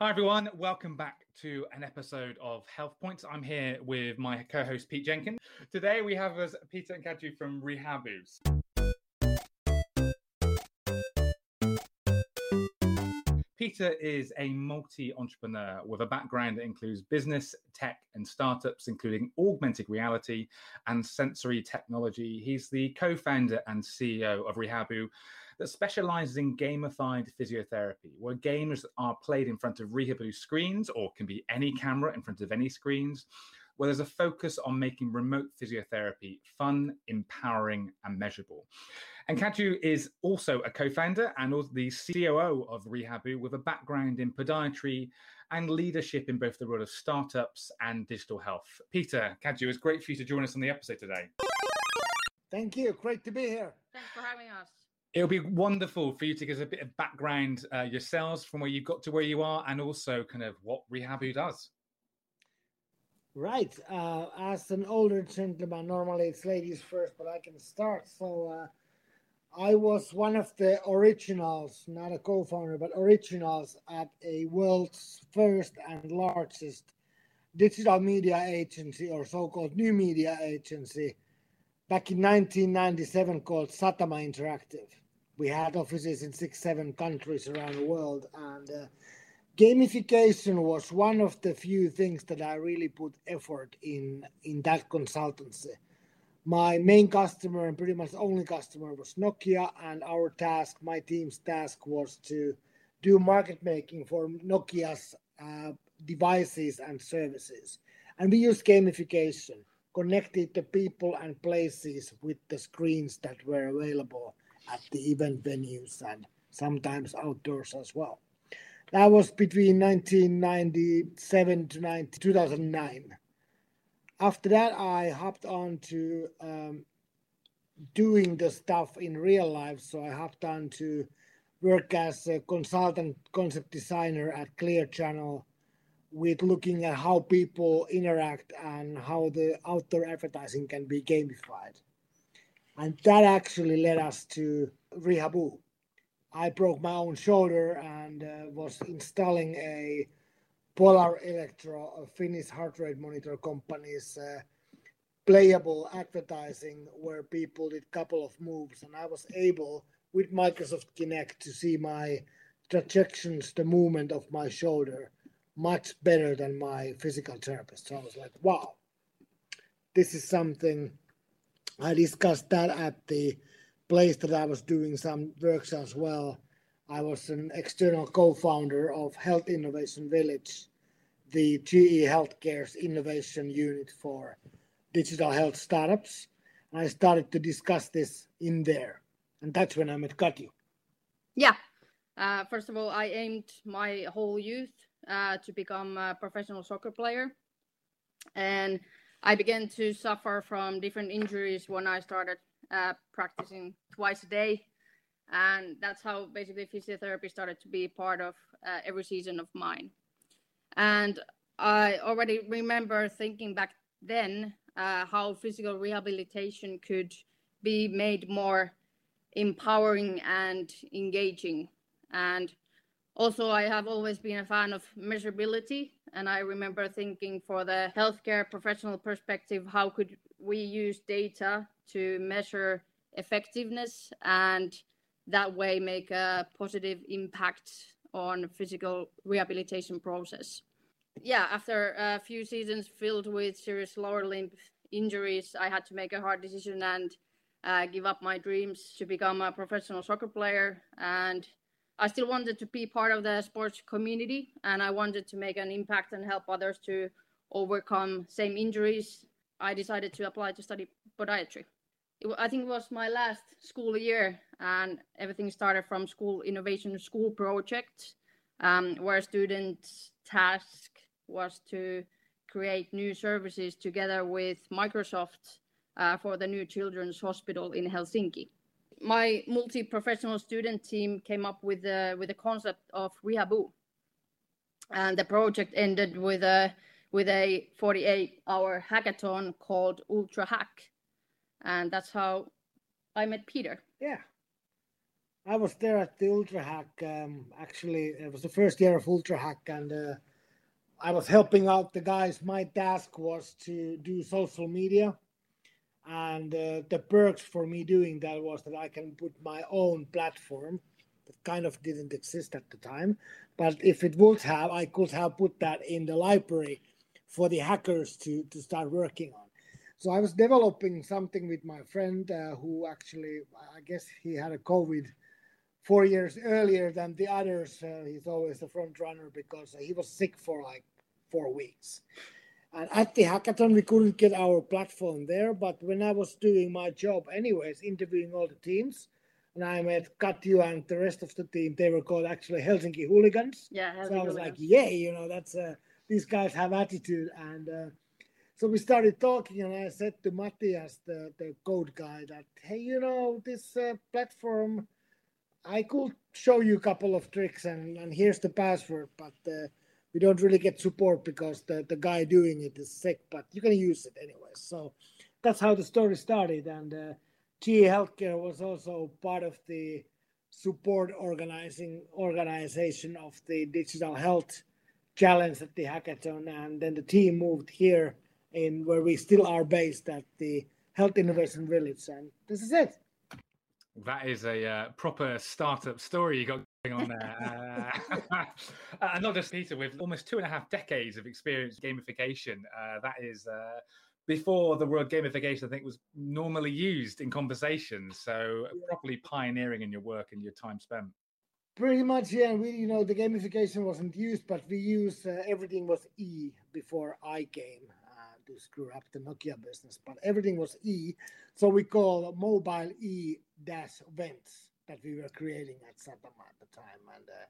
Hi, everyone. Welcome back to an episode of Health Points. I'm here with my co host, Pete Jenkins. Today, we have us Peter and Katju from Rehabus. Peter is a multi entrepreneur with a background that includes business, tech, and startups, including augmented reality and sensory technology. He's the co founder and CEO of Rehabu, that specializes in gamified physiotherapy, where games are played in front of Rehabu screens or can be any camera in front of any screens, where there's a focus on making remote physiotherapy fun, empowering, and measurable. And Katju is also a co founder and also the COO of Rehabu with a background in podiatry and leadership in both the world of startups and digital health. Peter, Katju, it's great for you to join us on the episode today. Thank you. Great to be here. Thanks for having us. It'll be wonderful for you to give us a bit of background uh, yourselves from where you got to where you are and also kind of what Rehabu does. Right. Uh, as an older gentleman, normally it's ladies first, but I can start. So uh, I was one of the originals, not a co founder, but originals at a world's first and largest digital media agency or so called new media agency back in 1997 called Satama Interactive. We had offices in six, seven countries around the world, and uh, gamification was one of the few things that I really put effort in in that consultancy. My main customer and pretty much only customer was Nokia, and our task, my team's task, was to do market making for Nokia's uh, devices and services, and we used gamification connected the people and places with the screens that were available at the event venues and sometimes outdoors as well. That was between 1997 to 19, 2009. After that, I hopped on to um, doing the stuff in real life. So I hopped on to work as a consultant concept designer at Clear Channel with looking at how people interact and how the outdoor advertising can be gamified. And that actually led us to Rehabu. I broke my own shoulder and uh, was installing a Polar Electro, a Finnish heart rate monitor company's uh, playable advertising where people did couple of moves and I was able with Microsoft Kinect to see my trajectories, the movement of my shoulder much better than my physical therapist. So I was like, wow, this is something. I discussed that at the place that I was doing some works as well. I was an external co founder of Health Innovation Village, the GE Healthcare's innovation unit for digital health startups. And I started to discuss this in there. And that's when I met Kaju. Yeah. Uh, first of all, I aimed my whole youth to become a professional soccer player. And I began to suffer from different injuries when I started uh, practicing twice a day. And that's how basically physiotherapy started to be part of uh, every season of mine. And I already remember thinking back then uh, how physical rehabilitation could be made more empowering and engaging. And also, I have always been a fan of measurability, and I remember thinking for the healthcare professional perspective, how could we use data to measure effectiveness and that way make a positive impact on physical rehabilitation process. Yeah, after a few seasons filled with serious lower limb injuries, I had to make a hard decision and uh, give up my dreams to become a professional soccer player and I still wanted to be part of the sports community and I wanted to make an impact and help others to overcome same injuries. I decided to apply to study podiatry. It, I think it was my last school year and everything started from school innovation school project um, where students task was to create new services together with Microsoft uh, for the new children's hospital in Helsinki my multi-professional student team came up with the with the concept of Rehabu, and the project ended with a with a 48-hour hackathon called Ultra Hack, and that's how I met Peter. Yeah, I was there at the Ultra Hack. Um, actually, it was the first year of Ultra Hack, and uh, I was helping out the guys. My task was to do social media, and uh, the perks for me doing that was that I can put my own platform that kind of didn't exist at the time. But if it would have, I could have put that in the library for the hackers to to start working on. So I was developing something with my friend uh, who actually, I guess he had a COVID four years earlier than the others. Uh, he's always the front runner because he was sick for like four weeks. And at the hackathon, we couldn't get our platform there. But when I was doing my job, anyways, interviewing all the teams, and I met Katju and the rest of the team, they were called actually Helsinki Hooligans. Yeah, Helsinki so I was like, yay, you know, that's uh, these guys have attitude. And uh, so we started talking, and I said to Matthias, the, the code guy, that, hey, you know, this uh, platform, I could show you a couple of tricks, and, and here's the password, but uh, we don't really get support because the, the guy doing it is sick, but you can use it anyway. So that's how the story started. And uh, GE Healthcare was also part of the support organizing organization of the digital health challenge at the hackathon. And then the team moved here in where we still are based at the Health Innovation Village. And this is it. That is a uh, proper startup story you got on there. Uh, and not just Peter, with almost two and a half decades of experience gamification, uh, that is uh, before the word gamification, I think, was normally used in conversations. So Yeah. properly pioneering in your work and your time spent. Pretty much, yeah. We, you know, the gamification wasn't used, but we used uh, everything was E before I came uh, to screw up the Nokia business. But everything was E, so we call mobile E dash events that we were creating at Satama at the time, and uh,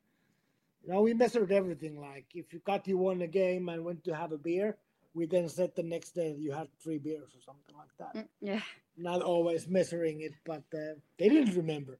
you know, we measured everything. Like if you got you won a game and went to have a beer, we then said the next day you had three beers or something like that. Mm, Yeah. Not always measuring it, but uh, they didn't remember.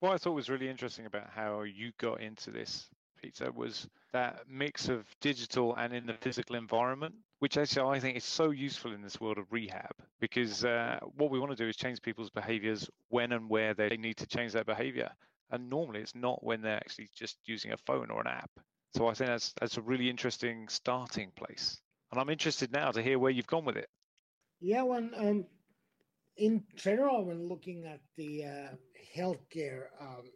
What I thought was really interesting about how you got into this, Peter, was that mix of digital and in the physical environment, which actually I think is so useful in this world of rehab because uh, what we want to do is change people's behaviors when and where they need to change their behavior. And normally it's not when they're actually just using a phone or an app. So I think that's that's a really interesting starting place. And I'm interested now to hear where you've gone with it. Yeah, when um, in general, when looking at the uh, healthcare, um,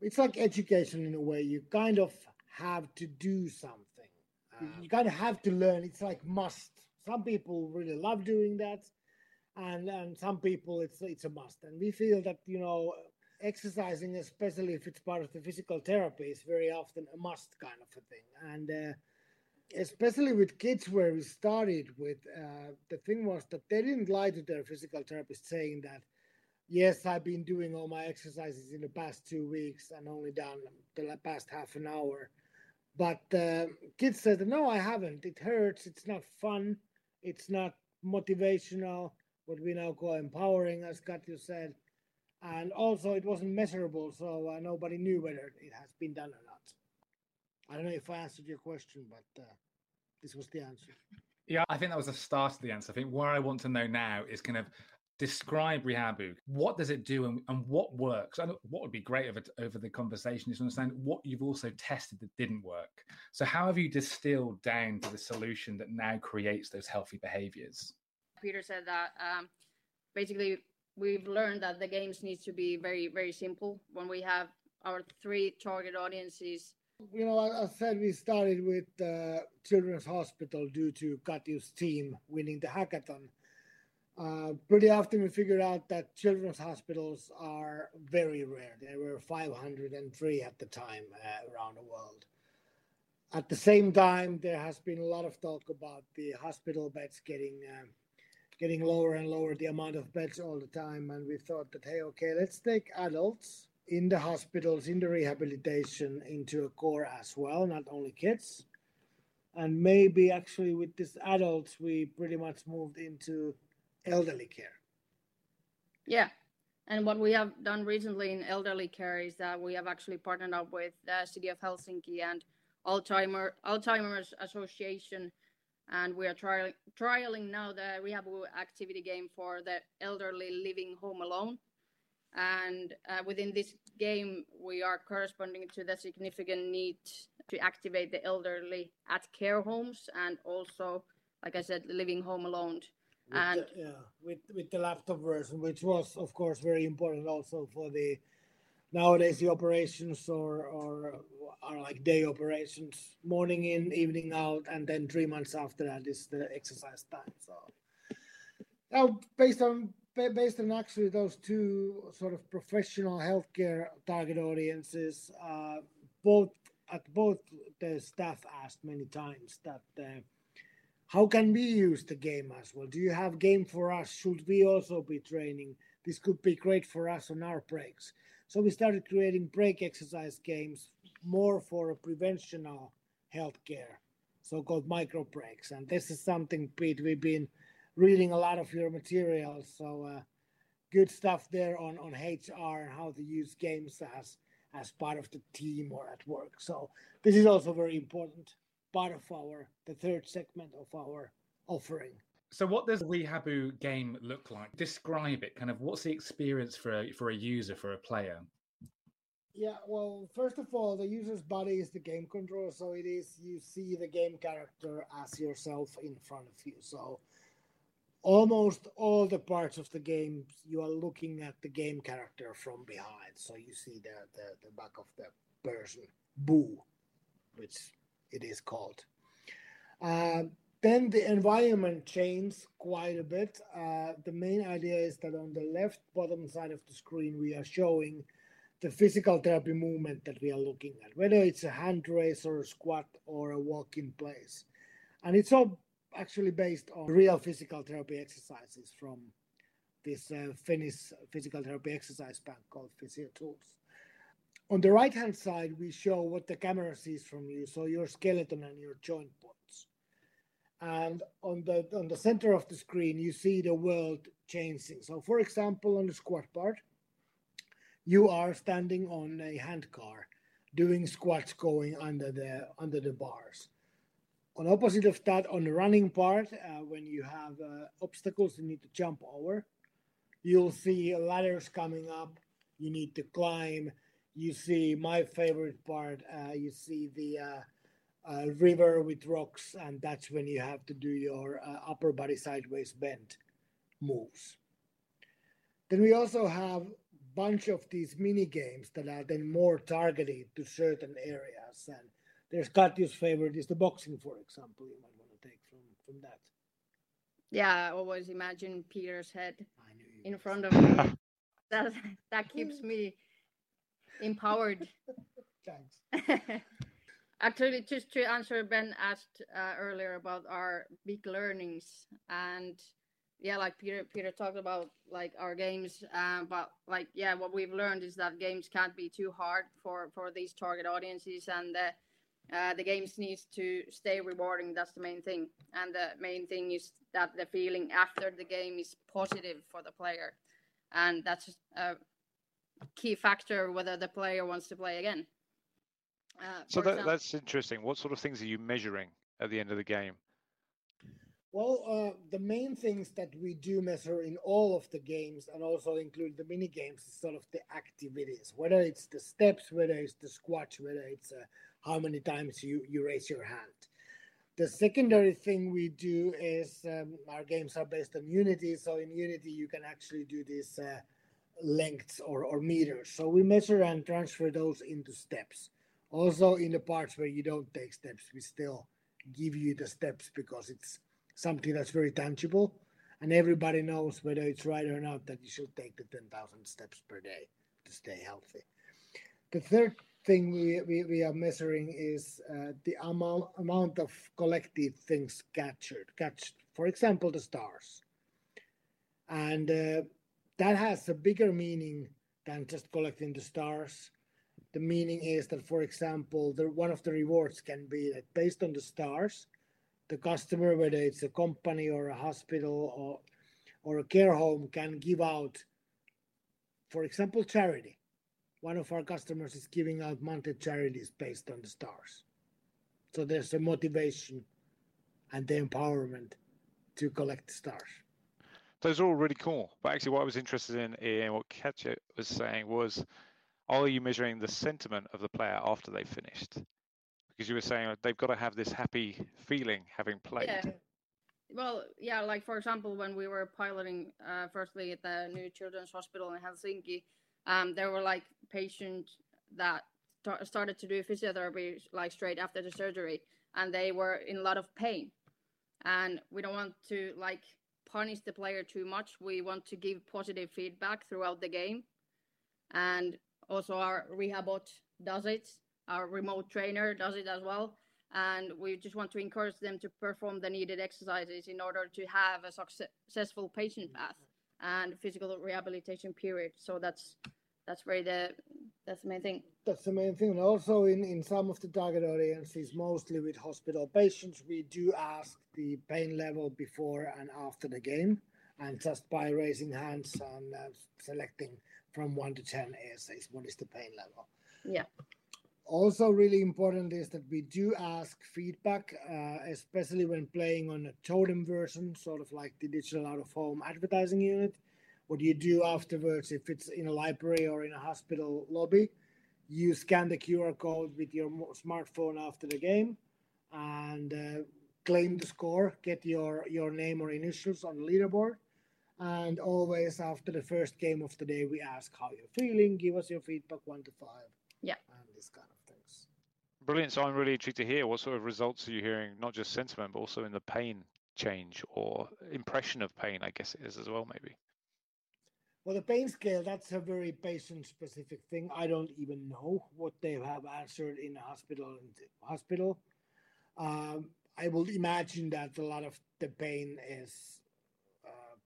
it's like education in a way. You kind of have to do something. You kind of have to learn. It's like must. Some people really love doing that, and and some people it's it's a must. And we feel that you know, exercising, especially if it's part of the physical therapy, is very often a must kind of a thing. And uh, especially with kids where we started with uh, the thing was that they didn't lie to their physical therapist saying that yes i've been doing all my exercises in the past two weeks and only done the past half an hour but uh, kids said no i haven't. It hurts. It's not fun. It's not motivational. What we now call empowering as katju said. And also it wasn't measurable so uh, nobody knew whether it has been done or not. I don't know if I answered your question, but uh, this was the answer. Yeah, I think that was the start of the answer. I think where I want to know now is kind of describe Rehabu. What does it do and, and what works? And what would be great over, over the conversation is to understand what you've also tested that didn't work. So, how have you distilled down to the solution that now creates those healthy behaviors? Peter said that um, basically we've learned that the games need to be very, very simple. When we have our three target audiences You know, I, I said we started with uh, Children's Hospital due to Katju's team winning the hackathon. Uh, pretty often we figured out that children's hospitals are very rare. There were 503 at the time uh, around the world. At the same time, there has been a lot of talk about the hospital beds getting um, getting lower and lower, the amount of beds all the time, and we thought that hey, okay, let's take adults in the hospitals, in the rehabilitation, into a core as well, not only kids. And maybe actually with this adults, we pretty much moved into elderly care. Yeah. And what we have done recently in elderly care is that we have actually partnered up with the City of Helsinki and Alzheimer, Alzheimer's Association. And we are trial, trialing now the rehab activity game for the elderly living home alone. And uh, within this game, we are corresponding to the significant need to activate the elderly at care homes and also, like I said, living home alone. With and the, yeah, with with the laptop version, which was of course very important also for the nowadays the operations or or are like day operations, morning in, evening out, and then three months after that is the exercise time. So now based on based on actually those two sort of professional healthcare target audiences, uh, both at both the staff asked many times that uh, how can we use the game as well? Do you have game for us? Should we also be training? This could be great for us on our breaks. So we started creating break exercise games more for a preventional healthcare, so-called micro breaks. And this is something, Pete, we've been reading a lot of your materials. So uh, good stuff there on, on HR and how to use games as as part of the team or at work. So this is also very important part of our the third segment of our offering. So what does Rehabu game look like? Describe it. Kind of what's the experience for a, for a user, for a player? Yeah, well, first of all, the user's body is the game controller, so it is you see the game character as yourself in front of you. So almost all the parts of the game you are looking at the game character from behind so you see the the, the back of the person boo which it is called. Uh, then the environment changes quite a bit. Uh, the main idea is that on the left bottom side of the screen we are showing the physical therapy movement that we are looking at whether it's a hand raise or a squat or a walk in place. And it's all actually based on real physical therapy exercises from this uh, Finnish physical therapy exercise bank called PhysioTools. On the right hand side, we show what the camera sees from you, so your skeleton and your joint points. And on the on the center of the screen, you see the world changing. So, for example, on the squat part, you are standing on a hand car, doing squats going under the under the bars on opposite of that, on the running part, uh, when you have uh, obstacles you need to jump over, you'll see ladders coming up. You need to climb. You see my favorite part. Uh, you see the uh, uh, river with rocks, and that's when you have to do your uh, upper body sideways bend moves. Then we also have bunch of these mini games that are then more targeted to certain areas and there's Katju's favorite is the boxing, for example. You might want to take from from that. Yeah, I always imagine Peter's head in front of me. that that keeps me empowered. Thanks. Actually, just to answer Ben asked uh, earlier about our big learnings, and yeah, like Peter Peter talked about like our games, uh, but like yeah, what we've learned is that games can't be too hard for for these target audiences, and uh, uh, the games needs to stay rewarding. That's the main thing, and the main thing is that the feeling after the game is positive for the player, and that's a key factor whether the player wants to play again. Uh, so that, that's interesting. What sort of things are you measuring at the end of the game? Well, uh, the main things that we do measure in all of the games and also include the mini games is sort of the activities, whether it's the steps, whether it's the squats, whether it's uh, how many times you, you raise your hand. The secondary thing we do is um, our games are based on Unity. So in Unity, you can actually do this uh, lengths or, or meters. So we measure and transfer those into steps. Also, in the parts where you don't take steps, we still give you the steps because it's something that's very tangible. And everybody knows whether it's right or not that you should take the 10,000 steps per day to stay healthy. The third thing we, we, we are measuring is uh, the amount, amount of collected things captured, catched, for example, the stars. And uh, that has a bigger meaning than just collecting the stars. The meaning is that, for example, the, one of the rewards can be that based on the stars, the customer, whether it's a company or a hospital or, or a care home, can give out, for example, charity one of our customers is giving out monthly charities based on the stars. So there's a motivation and the empowerment to collect stars. Those are all really cool. But actually, what I was interested in, in what Katju was saying was, are you measuring the sentiment of the player after they finished? Because you were saying they've got to have this happy feeling having played. Yeah. Well, yeah, like for example, when we were piloting, uh, firstly at the new children's hospital in Helsinki, um, there were like patients that st- started to do physiotherapy like straight after the surgery, and they were in a lot of pain. And we don't want to like punish the player too much. We want to give positive feedback throughout the game, and also our rehabot does it. Our remote trainer does it as well. And we just want to encourage them to perform the needed exercises in order to have a successful patient mm-hmm. path and physical rehabilitation period. So that's that's very the that's the main thing that's the main thing. And also in in some of the target audiences mostly with hospital patients we do ask the pain level before and after the game and just by raising hands and uh, selecting from 1 to 10 essays what is the pain level. Yeah. Also really important is that we do ask feedback uh, especially when playing on a totem version sort of like the digital out of home advertising unit. What do you do afterwards if it's in a library or in a hospital lobby you scan the qr code with your smartphone after the game and uh, claim the score get your your name or initials on the leaderboard and always after the first game of the day we ask how you're feeling give us your feedback one to five yeah and this kind of things. Brilliant. So I'm really intrigued to hear what sort of results are you hearing, not just sentiment, but also in the pain change or impression of pain, I guess it is as well, maybe. Well, the pain scale, that's a very patient specific thing. I don't even know what they have answered in a hospital. hospital. Um, I will imagine that a lot of the pain is. Uh,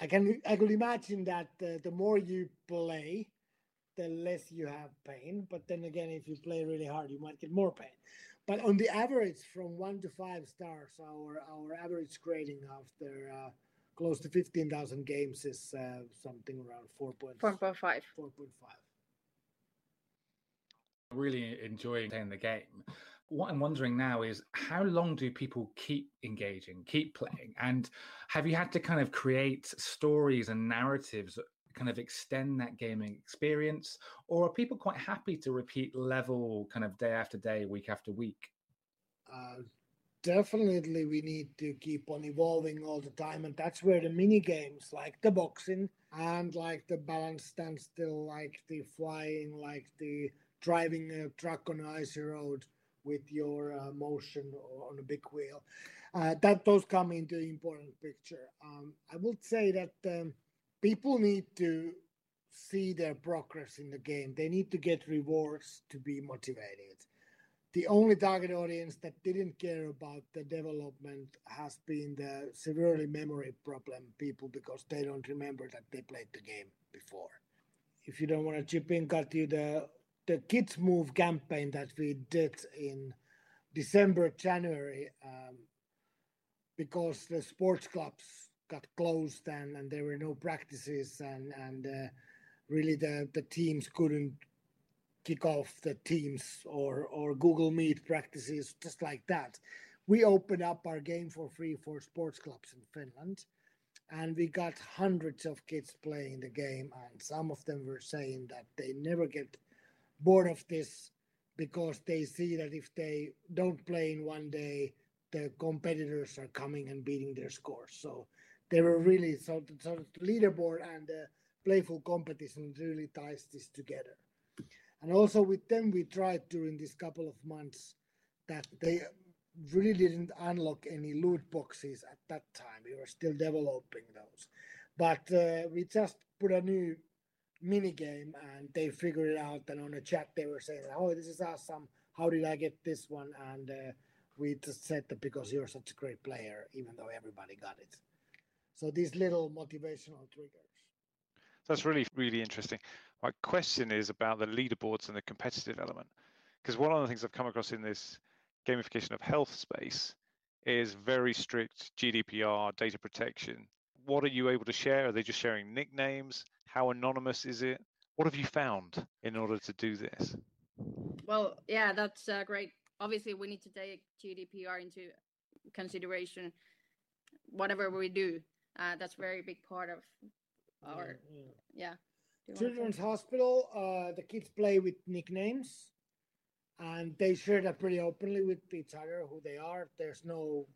I can I could imagine that the, the more you play, the less you have pain. But then again, if you play really hard, you might get more pain. But on the average, from one to five stars, our our average grading after uh, close to fifteen thousand games is uh, something around four point four point five. Four point five. Really enjoying playing the game. What I'm wondering now is how long do people keep engaging, keep playing, and have you had to kind of create stories and narratives that kind of extend that gaming experience or are people quite happy to repeat level kind of day after day week after week uh, definitely we need to keep on evolving all the time and that's where the mini games like the boxing and like the balance standstill like the flying like the driving a truck on an icy road with your uh, motion on a big wheel uh, that those come into the important picture um, i would say that um, people need to see their progress in the game. They need to get rewards to be motivated. The only target audience that didn't care about the development has been the severely memory problem people because they don't remember that they played the game before. If you don't want to chip in, got you the the Kids Move campaign that we did in December, January, um, because the sports clubs got closed and, and there were no practices and and uh, really the the teams couldn't kick off the teams or or Google Meet practices just like that. We opened up our game for free for sports clubs in Finland, and we got hundreds of kids playing the game, and some of them were saying that they never get bored of this because they see that if they don't play in one day, the competitors are coming and beating their scores. So they were really so, so the leaderboard and the playful competition really ties this together. And also with them, we tried during this couple of months that they really didn't unlock any loot boxes at that time. We were still developing those, but uh, we just put a new mini game and they figured it out. And on a chat, they were saying, "Oh, this is awesome! How did I get this one?" And uh, we just said that because you're such a great player, even though everybody got it. So these little motivational triggers. That's really, really interesting. My question is about the leaderboards and the competitive element. Because one of the things I've come across in this gamification of health space is very strict GDPR data protection. What are you able to share? Are they just sharing nicknames? How anonymous is it? What have you found in order to do this? Well, yeah, that's uh, great. Obviously, we need to take GDPR into consideration, whatever we do. uh, that's very big part of our Yeah, yeah. Children's? Hospital, uh, the kids play with nicknames and they share that pretty openly with each other who they are. There's no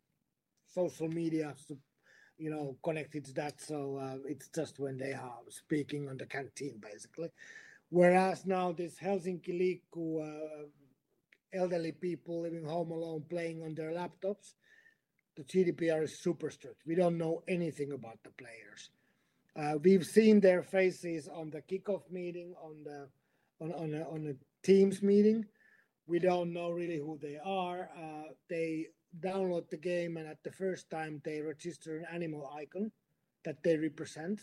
social media, you know, connected to that. So uh, it's just when they are speaking on the canteen, basically. Whereas now this Helsinki Liikkuu, uh, elderly people living home alone playing on their laptops, the GDPR is super strict. We don't know anything about the players. Uh, we've seen their faces on the kickoff meeting, on the on on a, on a Teams meeting. We don't know really who they are. Uh, they download the game, and at the first time they register an animal icon that they represent,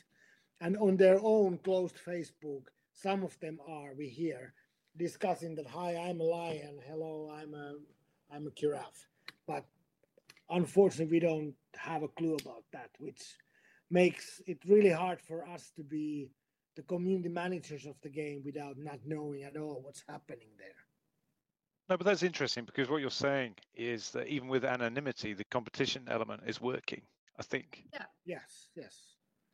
and on their own closed Facebook, some of them are we hear discussing that. Hi, I'm a lion. Hello, I'm a I'm a giraffe. But unfortunately, we don't have a clue about that, which makes it really hard for us to be the community managers of the game without not knowing at all what's happening there. No, but that's interesting because what you're saying is that even with anonymity, the competition element is working. I think. Yeah. Yes, yes.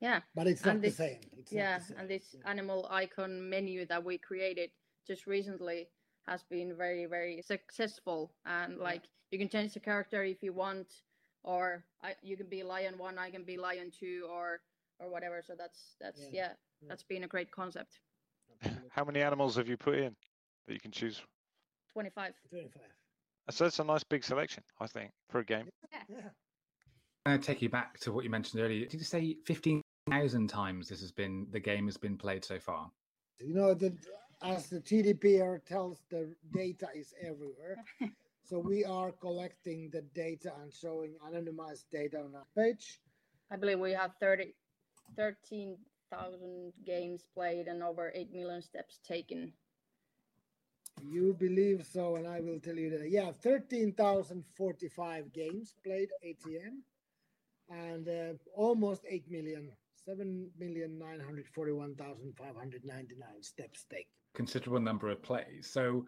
Yeah, But it's not And the same. It's not yeah, the same. and this yeah. animal icon menu that we created just recently has been very very successful and Yeah. like you can change the character if you want or I, you can be lion one i can be lion two or or whatever so that's that's Yeah, yeah, yeah. that's been a great concept How many animals have you put in that you can choose? 25 25. Uh, so that's a nice big selection, I think, for a game. Yeah. I'm going to take you back to what you mentioned earlier. Did you say 15,000 times this has been, the game has been played so far? You know, that as the GDPR tells, the data is everywhere. so we are collecting the data and showing anonymized data on our page. i believe we have 30 13000 games played and over 8 million steps taken You believe so, and I will tell you that. Yeah, 13,045 games played ATM and uh, almost 8 million, 7,941,599 steps taken. Considerable number of plays. So,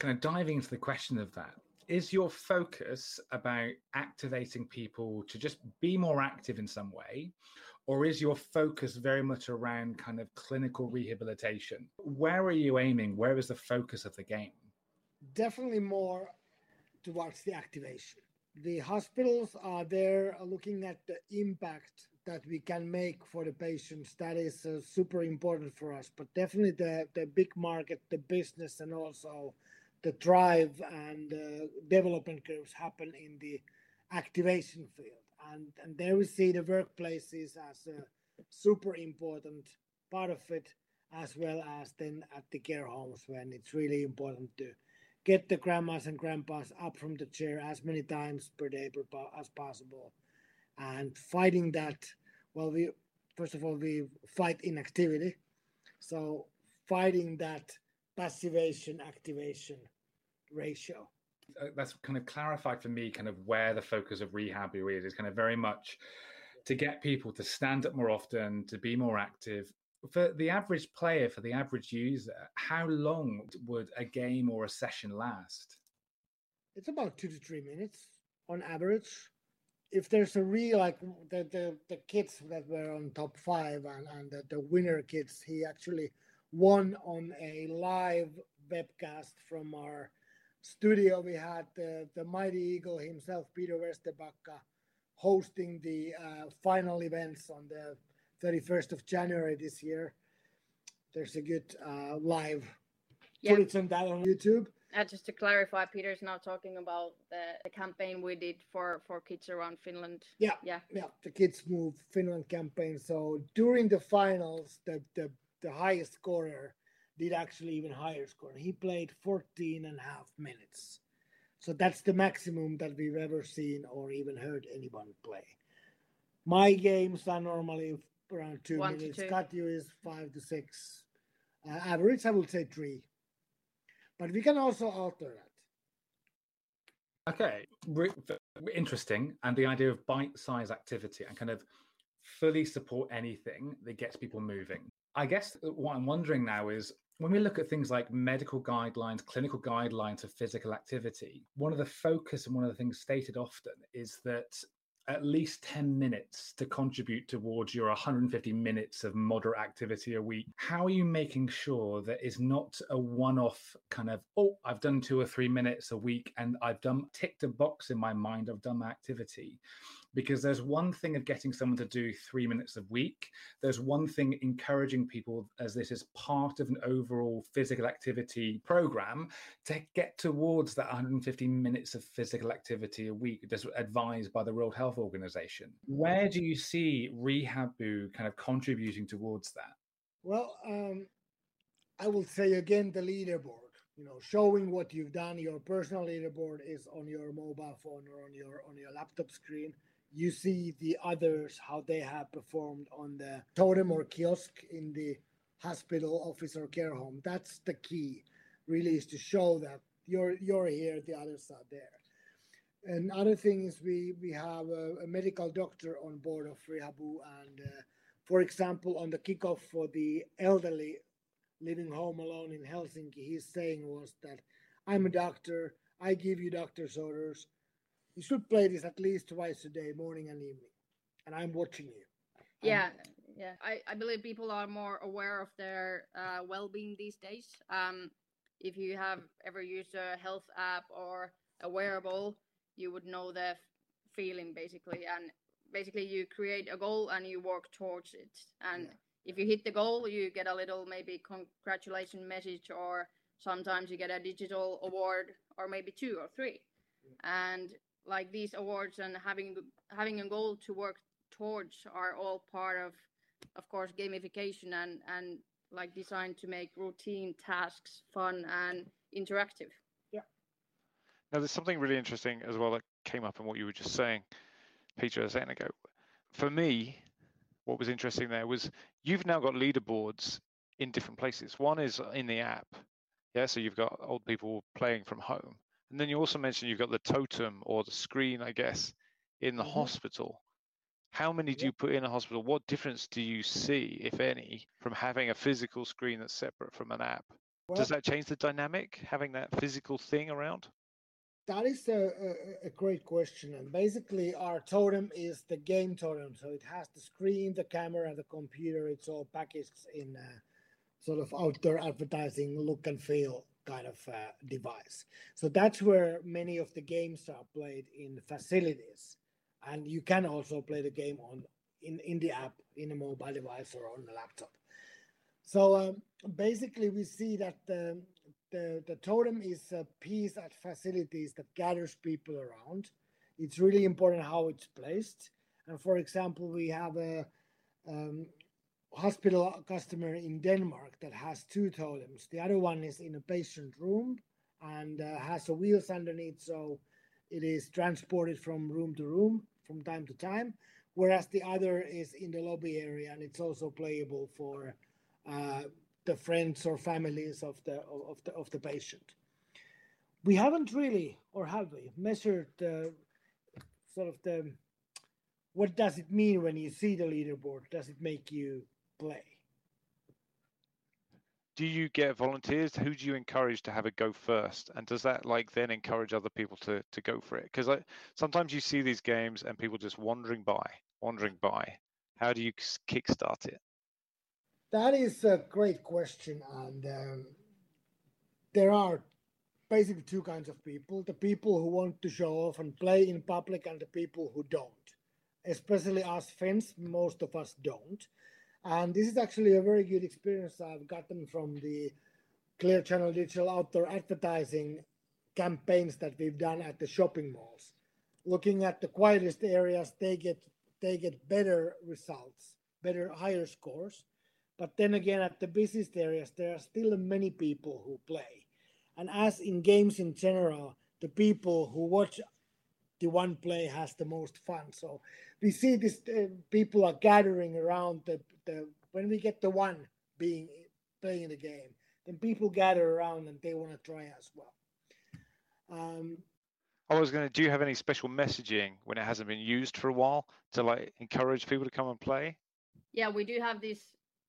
kind of diving into the question of that, is your focus about activating people to just be more active in some way? Or is your focus very much around kind of clinical rehabilitation? Where are you aiming? Where is the focus of the game? Definitely more towards the activation. The hospitals are there looking at the impact that we can make for the patients. That is uh, super important for us. But definitely the, the big market, the business, and also the drive and uh, development curves happen in the activation field. And, and there we see the workplaces as a super important part of it, as well as then at the care homes when it's really important to get the grandmas and grandpas up from the chair as many times per day per as possible and fighting that well we first of all we fight inactivity so fighting that passivation activation ratio. Uh, that's kind of clarified for me kind of where the focus of rehab is. Is kind of very much to get people to stand up more often to be more active. For the average player for the average user how long would a game or a session last? It's about two to three minutes on average. If there's a real like the the, the kids that were on top five and, and the, the winner kids he actually won on a live webcast from our studio we had the, the mighty eagle himself peter vesterbacka hosting the uh, final events on the 31st of january this year there's a good uh, live Yeah. footage on that on youtube Uh, just to clarify, Peter's now talking about the, the campaign we did for, for kids around Finland. Yeah. Yeah. yeah, the Kids Move Finland campaign. So during the finals, the, the, the highest scorer did actually even higher score. He played 14 and a half minutes. So that's the maximum that we've ever seen or even heard anyone play. My games are normally around two One to minutes. two. Katju is five to six. Uh, average, I would say three. But we can also alter that. Okay, re- interesting. And the idea of bite size activity and kind of fully support anything that gets people moving. I guess what I'm wondering now is when we look at things like medical guidelines, clinical guidelines of physical activity, one of the focus and one of the things stated often is that at least 10 minutes to contribute towards your 150 minutes of moderate activity a week. How are you making sure that it's not a one off kind of, oh, I've done two or three minutes a week and I've done ticked a box in my mind, I've done my activity? Because there's one thing of getting someone to do three minutes a week. There's one thing encouraging people, as this is part of an overall physical activity program, to get towards that 150 minutes of physical activity a week, as advised by the World Health Organization. Where do you see Rehabu kind of contributing towards that? Well, um, I will say again the leaderboard you know showing what you've done your personal leaderboard is on your mobile phone or on your on your laptop screen you see the others how they have performed on the totem or kiosk in the hospital office or care home. That's the key really is to show that you're you're here the others are there. And other thing is we we have a, a medical doctor on board of rehabu and uh, for example on the kickoff for the elderly living home alone in helsinki his saying was that i'm a doctor. I give you doctor's orders you should play this at least twice a day, morning and evening. And I'm watching you. Yeah, yeah. I, I believe people are more aware of their uh, well being these days. Um, if you have ever used a health app or a wearable, you would know the feeling basically. And basically, you create a goal and you work towards it. And yeah. if you hit the goal, you get a little maybe congratulation message, or sometimes you get a digital award, or maybe two or three. Yeah. And like these awards and having having a goal to work towards are all part of of course gamification and and like designed to make routine tasks fun and interactive. Yeah. Now there's something really interesting as well that came up in what you were just saying peter a second ago. For me what was interesting there was you've now got leaderboards in different places. One is in the app yeah? So you've got old people playing from home and then you also mentioned you've got the totem or the screen, I guess, in the mm-hmm. hospital. How many do you put in a hospital? What difference do you see, if any, from having a physical screen that's separate from an app? Well, Does that change the dynamic, having that physical thing around? That is a, a, a, great question. And basically, our totem is the game totem. So it has the screen, the camera, the computer. It's all packaged in sort of outdoor advertising look and feel kind of uh, device. So that's where many of the games are played in facilities, and you can also play the game on in in the app in a mobile device or on a laptop. So um, basically, we see that the, the the totem is a piece at facilities that gathers people around. It's really important how it's placed. And for example, we have a um, hospital customer in Denmark that has two totems. The other one is in a patient room and uh, has wheels underneath, so it is transported from room to room from time to time. Whereas the other is in the lobby area and it's also playable for uh, the friends or families of the of the of the patient. We haven't really, or have we, measured sort of the what does it mean when you see the leaderboard? Does it make you play. Do you get volunteers? Who do you encourage to have a go first? And does that like then encourage other people to to go for it? Because like, sometimes you see these games and people just wandering by, wandering by. How do you kickstart it? That is a great question, and um, there are basically two kinds of people: the people who want to show off and play in public, and the people who don't. Especially us Finns, most of us don't. And this is actually a very good experience I've gotten from the Clear Channel Digital outdoor advertising campaigns that we've done at the shopping malls. Looking at the quietest areas, they get they get better results, better higher scores. But then again, at the busiest areas, there are still many people who play. And as in games in general, the people who watch the one play has the most fun. So we see this uh, people are gathering around the, the when we get the one being playing the game, then people gather around and they want to try as well. Um, I was going to. Do you have any special messaging when it hasn't been used for a while to like encourage people to come and play? Yeah, we do have this.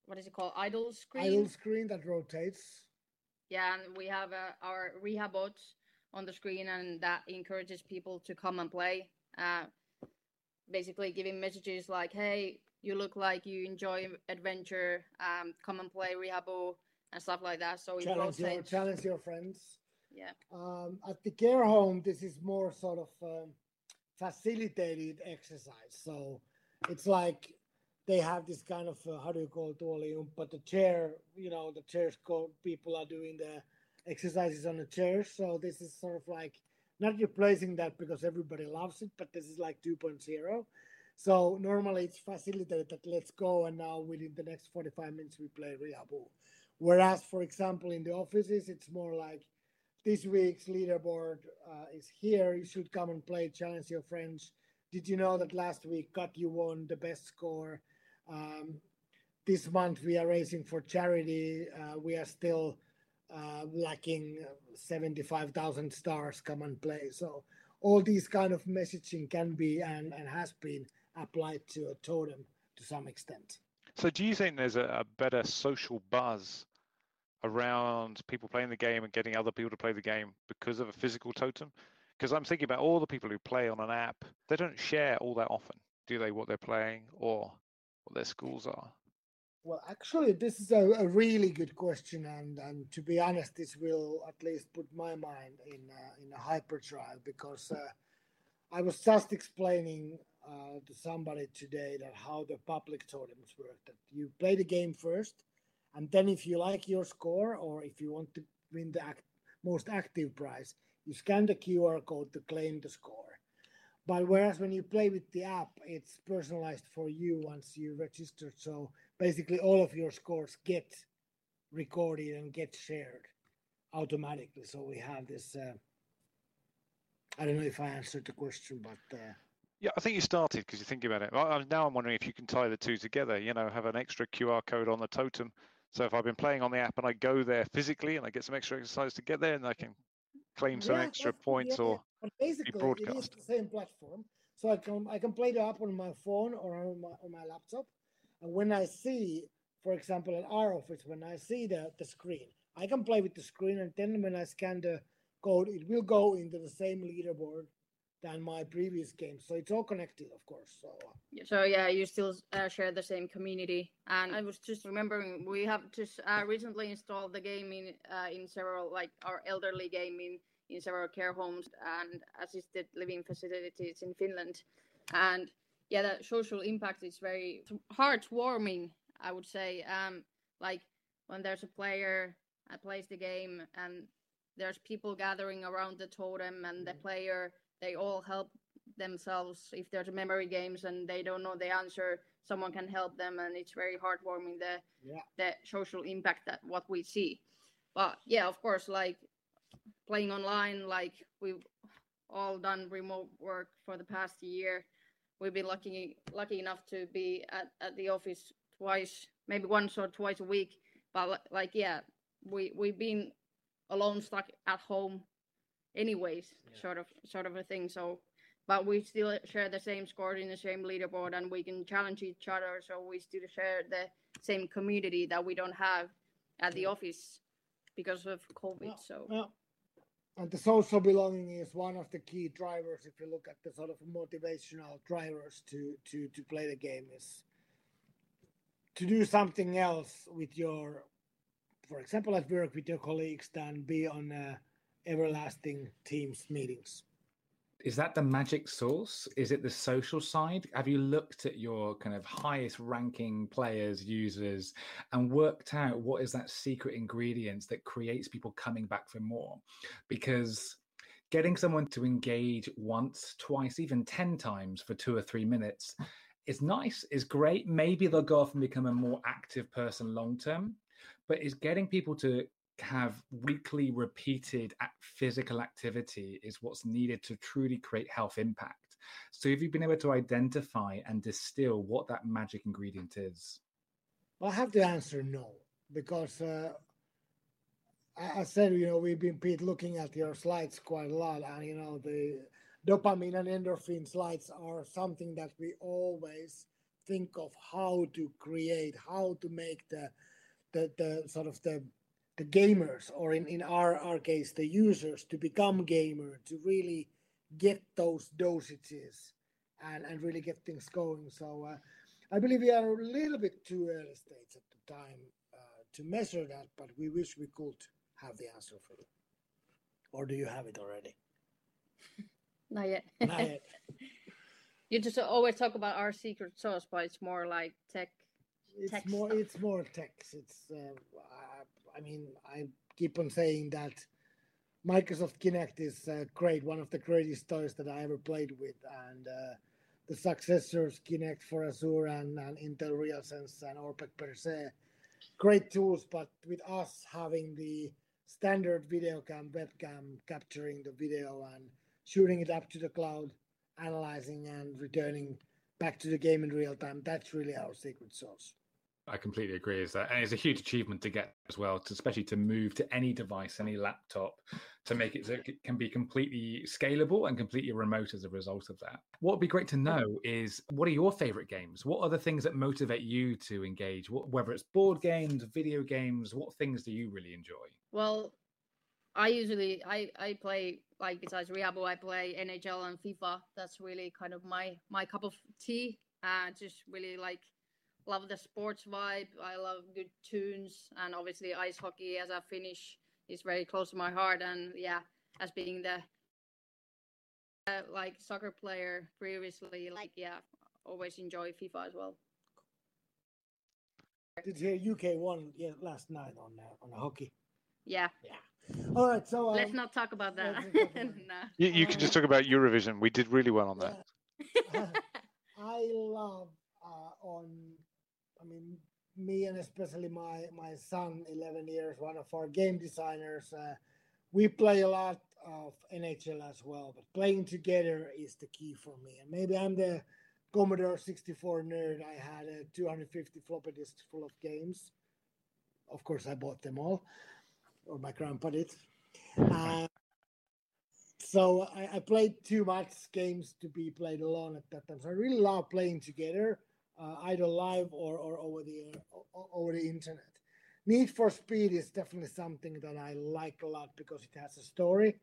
What is it called? Idle screen. Idle screen that rotates. Yeah, and we have uh, our rehab bots on the screen, and that encourages people to come and play. Uh, basically giving messages like, "Hey, you look like you enjoy adventure. Um, come and play Rehabu and stuff like that." So challenge your, challenge your friends. Yeah. Um, at the care home, this is more sort of um, facilitated exercise. So it's like they have this kind of uh, how do you call it, volume? But the chair, you know, the chairs go. People are doing the exercises on the chair. So this is sort of like not replacing that because everybody loves it, but this is like 2.0. So normally it's facilitated that let's go and now within the next 45 minutes we play Rehaboo. Whereas, for example, in the offices, it's more like this week's leaderboard uh, is here. You should come and play, challenge your friends. Did you know that last week Katju won the best score? Um, this month we are racing for charity. Uh, we are still uh, lacking 75,000 stars come and play. So all these kind of messaging can be and, and has been applied to a totem to some extent. So do you think there's a, a better social buzz around people playing the game and getting other people to play the game because of a physical totem? Because I'm thinking about all the people who play on an app, they don't share all that often, do they, what they're playing or what their schools are? Well, actually, this is a, a, really good question, and and to be honest, this will at least put my mind in uh, in a hyperdrive because uh, I was just explaining uh, to somebody today that how the public totems work. That you play the game first, and then if you like your score or if you want to win the act, most active prize, you scan the QR code to claim the score. But whereas when you play with the app, it's personalized for you once you register. So basically all of your scores get recorded and get shared automatically. So we have this. Uh, I don't know if I answered the question, but uh, yeah, I think you started because you think about it. Well, now I'm wondering if you can tie the two together. You know, have an extra QR code on the totem. So if I've been playing on the app and I go there physically and I get some extra exercise to get there, and I can claim some yeah, extra points yeah, or basically it is the same platform. So I can I can play the app on my phone or on my, on my laptop, and when I see, for example, at our office, when I see the, the screen, I can play with the screen. And then when I scan the code, it will go into the same leaderboard than my previous game. So it's all connected, of course. So, so yeah, you still uh, share the same community. And I was just remembering we have just uh, recently installed the game in uh, in several like our elderly game in in several care homes and assisted living facilities in Finland. And yeah, the social impact is very heartwarming, I would say. Um, like when there's a player that plays the game and there's people gathering around the totem and the mm-hmm. player, they all help themselves. If there's memory games and they don't know the answer, someone can help them, and it's very heartwarming the yeah. the social impact that what we see. But yeah, of course, like playing online, like we've all done remote work for the past year we've been lucky lucky enough to be at, at the office twice, maybe once or twice a week. But like, yeah, we we've been alone, stuck at home, anyways, yeah. sort of sort of a thing. So, but we still share the same scores in the same leaderboard, and we can challenge each other. So we still share the same community that we don't have at the office because of COVID. so and the social belonging is one of the key drivers if you look at the sort of motivational drivers to to to play the game is to do something else with your for example at work with your colleagues than be on uh, everlasting teams meetings is that the magic source? Is it the social side? Have you looked at your kind of highest ranking players, users, and worked out what is that secret ingredient that creates people coming back for more? Because getting someone to engage once, twice, even 10 times for two or three minutes is nice, is great. Maybe they'll go off and become a more active person long term, but is getting people to have weekly repeated physical activity is what's needed to truly create health impact. So, have you been able to identify and distill what that magic ingredient is? Well, I have to answer no, because uh, I said, you know, we've been Pete looking at your slides quite a lot, and you know, the dopamine and endorphin slides are something that we always think of how to create, how to make the the, the sort of the the gamers or in, in our, our case the users to become gamer to really get those dosages and, and really get things going. So uh, I believe we are a little bit too early stage at the time uh, to measure that, but we wish we could have the answer for you. Or do you have it already? Not yet. Not yet. you just always talk about our secret sauce, but it's more like tech. It's tech more. stuff. It's more text. It's. Uh, I, mean, I keep on saying that Microsoft Kinect is uh, great. One of the greatest toys that I ever played with, and uh, the successors Kinect for Azure and, and Intel RealSense and Orbbec per se, great tools. But with us having the standard video cam, webcam capturing the video and shooting it up to the cloud, analyzing and returning back to the game in real time, that's really our secret sauce. I completely agree. Is that and it's a huge achievement to get as well, to, especially to move to any device, any laptop, to make it so it can be completely scalable and completely remote as a result of that. What would be great to know is what are your favorite games? What are the things that motivate you to engage? What, whether it's board games, video games, what things do you really enjoy? Well, I usually I I play like besides Rehaboo, I play NHL and FIFA. That's really kind of my my cup of tea. Uh, just really like love the sports vibe. I love good tunes, and obviously ice hockey as a Finnish is very close to my heart. And yeah, as being the uh, like soccer player previously, like yeah, always enjoy FIFA as well. Did you hear UK won yeah, last night on uh, on hockey? Yeah, Yeah. All right, so um, let's not talk about that. talk about it. Nah. You, you can just talk about Eurovision. We did really well on that. yeah. I love uh, on. I mean, me and especially my my son, eleven years, one of our game designers. Uh, we play a lot of NHL as well, but playing together is the key for me. And maybe I'm the Commodore 64 nerd. I had a 250 floppy disks full of games. Of course, I bought them all, or my grandpa did. Uh, so I, I played too much games to be played alone at that time. So I really love playing together, uh, either live or, or over the o- over the internet. Need for Speed is definitely something that I like a lot because it has a story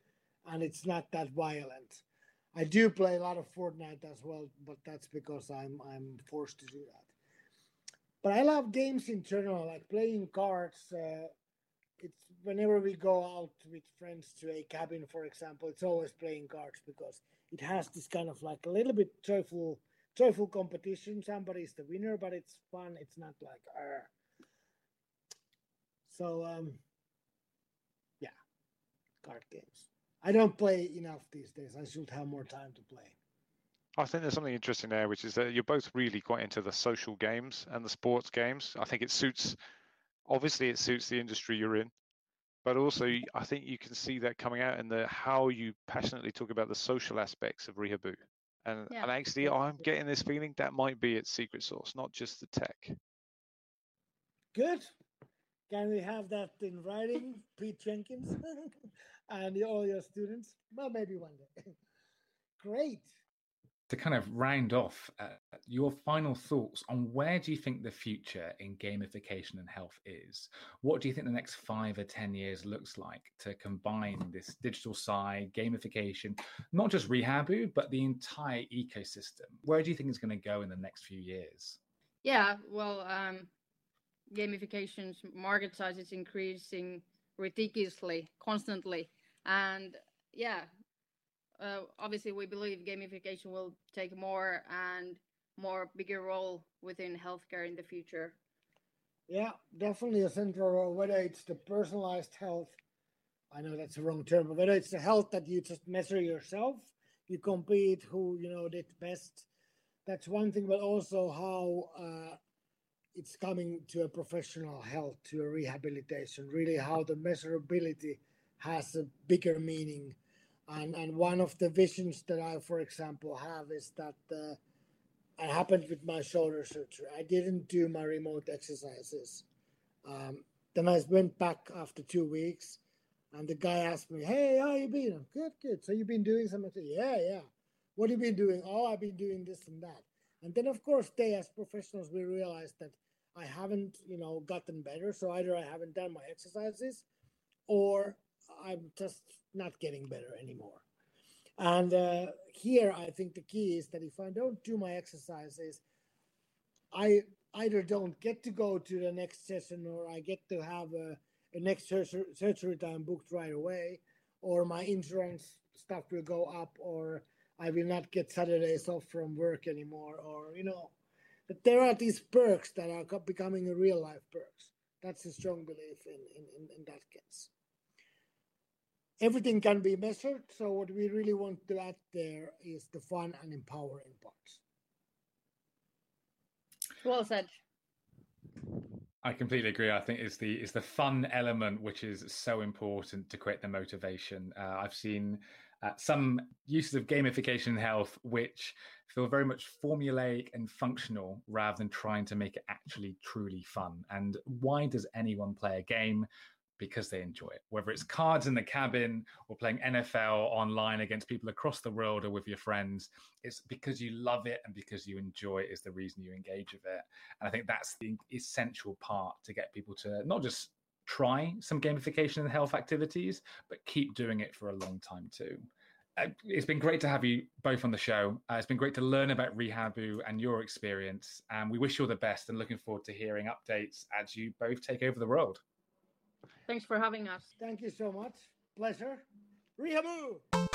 and it's not that violent. I do play a lot of Fortnite as well, but that's because I'm I'm forced to do that. But I love games in general, like playing cards. Uh, it's whenever we go out with friends to a cabin, for example, it's always playing cards because it has this kind of like a little bit joyful, joyful competition. Somebody's the winner, but it's fun. It's not like, "Arr." so um, yeah, card games. I don't play enough these days. I should have more time to play. I think there's something interesting there, which is that you're both really quite into the social games and the sports games. I think it suits, obviously, it suits the industry you're in, but also I think you can see that coming out in the how you passionately talk about the social aspects of Rehaboo. And, Yeah. and actually, I'm getting this feeling that might be its secret source, not just the tech. Good. Can we have that in writing, Pete Jenkins, and all your students? Well, maybe one day. Great. To kind of round off, uh, your final thoughts on where do you think the future in gamification and health is? What do you think the next five or 10 years looks like to combine this digital side, gamification, not just Rehaboo, but the entire ecosystem? Where do you think it's going to go in the next few years? Yeah, well, um, gamification's market size is increasing ridiculously, constantly, and yeah, obviously we believe gamification will take more and more bigger role within healthcare in the future. Yeah, definitely a central role, whether it's the personalized health, I know that's the wrong term, but whether it's the health that you just measure yourself, you compete who, you know, did best. That's one thing, but also how uh, it's coming to a professional health, to a rehabilitation, really how the measurability has a bigger meaning. And, and one of the visions that I, for example, have is that uh, it happened with my shoulder surgery. I didn't do my remote exercises. Um, then I went back after two weeks, and the guy asked me, "Hey, how you been?" I'm, good, good. So you've been doing something? Yeah, yeah. What have you been doing? Oh, I've been doing this and that. And then, of course, they as professionals, we realized that I haven't, you know, gotten better. So either I haven't done my exercises, or I'm just not getting better anymore. And uh, here, I think the key is that if I don't do my exercises, I either don't get to go to the next session or I get to have a, a next surgery, surgery time booked right away, or my insurance stuff will go up, or I will not get Saturdays off from work anymore, or you know, there are these perks that are becoming real life perks. That's a strong belief in, in, in, in that case. Everything can be measured, so what we really want to add there is the fun and empowering parts. Well said. I completely agree. I think it's the it's the fun element which is so important to create the motivation. Uh, I've seen uh, some uses of gamification in health which feel very much formulaic and functional rather than trying to make it actually truly fun. And why does anyone play a game? Because they enjoy it, whether it's cards in the cabin or playing NFL online against people across the world or with your friends. It's because you love it and because you enjoy it is the reason you engage with it. And I think that's the essential part to get people to not just try some gamification and health activities, but keep doing it for a long time too. Uh, it's been great to have you both on the show. Uh, it's been great to learn about Rehaboo and your experience. And we wish you all the best and looking forward to hearing updates as you both take over the world. Thanks for having us. Thank you so much. Pleasure. Rehaboo!